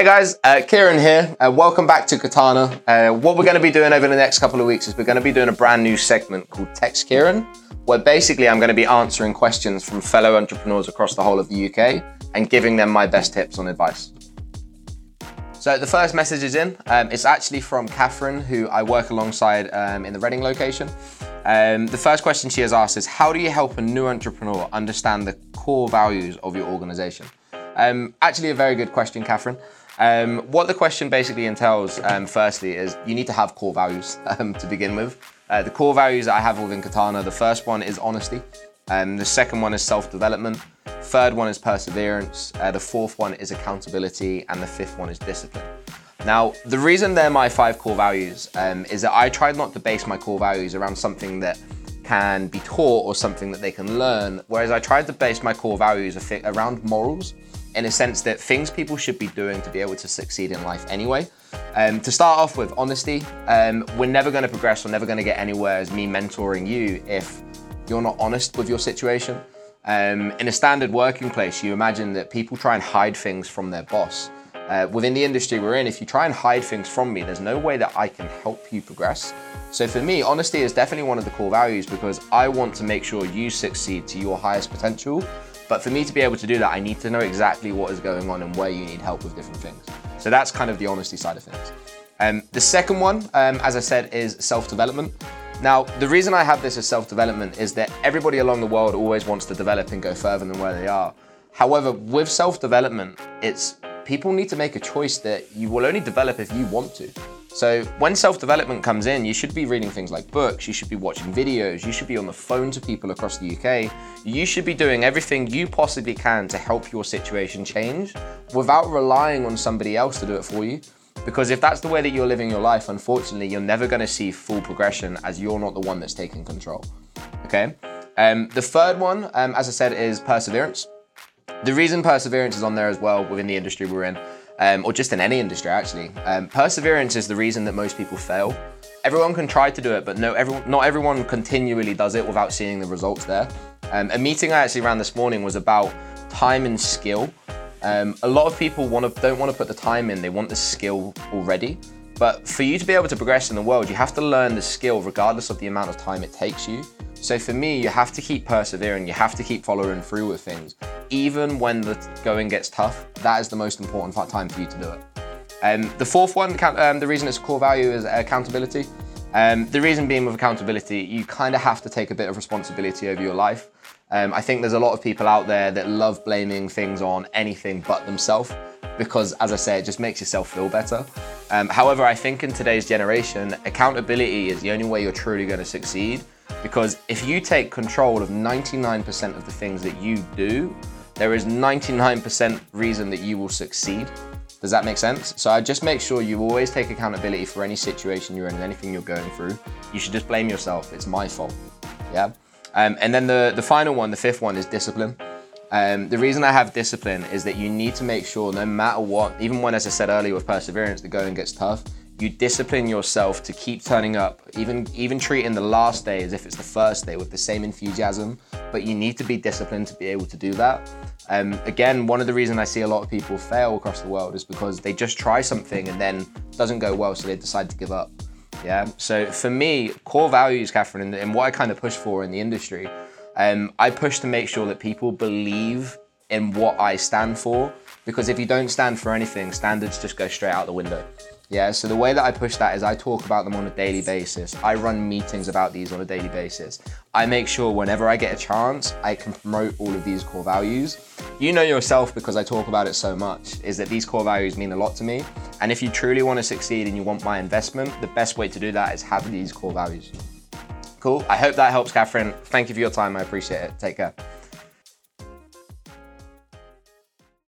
Hey guys, uh, Kieran here. Uh, welcome back to Katana. Uh, what we're going to be doing over the next couple of weeks is we're going to be doing a brand new segment called Text Kieran, where basically I'm going to be answering questions from fellow entrepreneurs across the whole of the UK and giving them my best tips on advice. So the first message is in. Um, it's actually from Catherine, who I work alongside um, in the Reading location. Um, the first question she has asked is, how do you help a new entrepreneur understand the core values of your organization? Um, actually, a very good question, Catherine. Um, what the question basically entails, um, firstly, is you need to have core values um, to begin with. Uh, the core values that I have within Katana, the first one is honesty. Um, the second one is self-development. Third one is perseverance. Uh, the fourth one is accountability, and the fifth one is discipline. Now, the reason they're my five core values um, is that I tried not to base my core values around something that can be taught or something that they can learn, whereas I tried to base my core values around morals in a sense that things people should be doing to be able to succeed in life anyway. Um, to start off with honesty, um, we're never going to progress we're never going to get anywhere as me mentoring you if you're not honest with your situation. Um, in a standard working place, you imagine that people try and hide things from their boss. Uh, within the industry we're in, if you try and hide things from me, there's no way that I can help you progress. So for me, honesty is definitely one of the core values because I want to make sure you succeed to your highest potential but for me to be able to do that, I need to know exactly what is going on and where you need help with different things. So that's kind of the honesty side of things. Um, the second one, um, as I said, is self-development. Now, the reason I have this as self-development is that everybody along the world always wants to develop and go further than where they are. However, with self-development, it's people need to make a choice that you will only develop if you want to. So when self-development comes in, you should be reading things like books, you should be watching videos, you should be on the phone to people across the UK. You should be doing everything you possibly can to help your situation change without relying on somebody else to do it for you. Because if that's the way that you're living your life, unfortunately, you're never gonna see full progression as you're not the one that's taking control, okay? Um, the third one, um, as I said, is perseverance. The reason perseverance is on there as well within the industry we're in um, or just in any industry actually. Um, perseverance is the reason that most people fail. Everyone can try to do it, but no, not everyone continually does it without seeing the results there. Um, a meeting I actually ran this morning was about time and skill. Um, a lot of people want to, don't want to put the time in, they want the skill already. But for you to be able to progress in the world, you have to learn the skill regardless of the amount of time it takes you. So for me, you have to keep persevering, you have to keep following through with things even when the going gets tough, that is the most important time for you to do it. Um, the fourth one, um, the reason it's a core value is accountability. Um, the reason being with accountability, you kind of have to take a bit of responsibility over your life. Um, I think there's a lot of people out there that love blaming things on anything but themselves because, as I say, it just makes yourself feel better. Um, however, I think in today's generation, accountability is the only way you're truly going to succeed because if you take control of 99% of the things that you do, there is 99% reason that you will succeed. Does that make sense? So I just make sure you always take accountability for any situation you're in, and anything you're going through. You should just blame yourself. It's my fault. Yeah. Um, and then the, the final one, the fifth one is discipline. Um, the reason I have discipline is that you need to make sure no matter what, even when, as I said earlier, with perseverance, the going gets tough, you discipline yourself to keep turning up, even even treating the last day as if it's the first day with the same enthusiasm. But you need to be disciplined to be able to do that. Um, again, one of the reasons I see a lot of people fail across the world is because they just try something and then doesn't go well, so they decide to give up. Yeah. So for me, core values, Catherine, and, and what I kind of push for in the industry, um, I push to make sure that people believe in what I stand for. Because if you don't stand for anything, standards just go straight out the window. Yeah, so the way that I push that is I talk about them on a daily basis. I run meetings about these on a daily basis. I make sure whenever I get a chance, I can promote all of these core values. You know yourself because I talk about it so much, is that these core values mean a lot to me. And if you truly want to succeed and you want my investment, the best way to do that is have these core values. Cool. I hope that helps, Catherine. Thank you for your time. I appreciate it. Take care.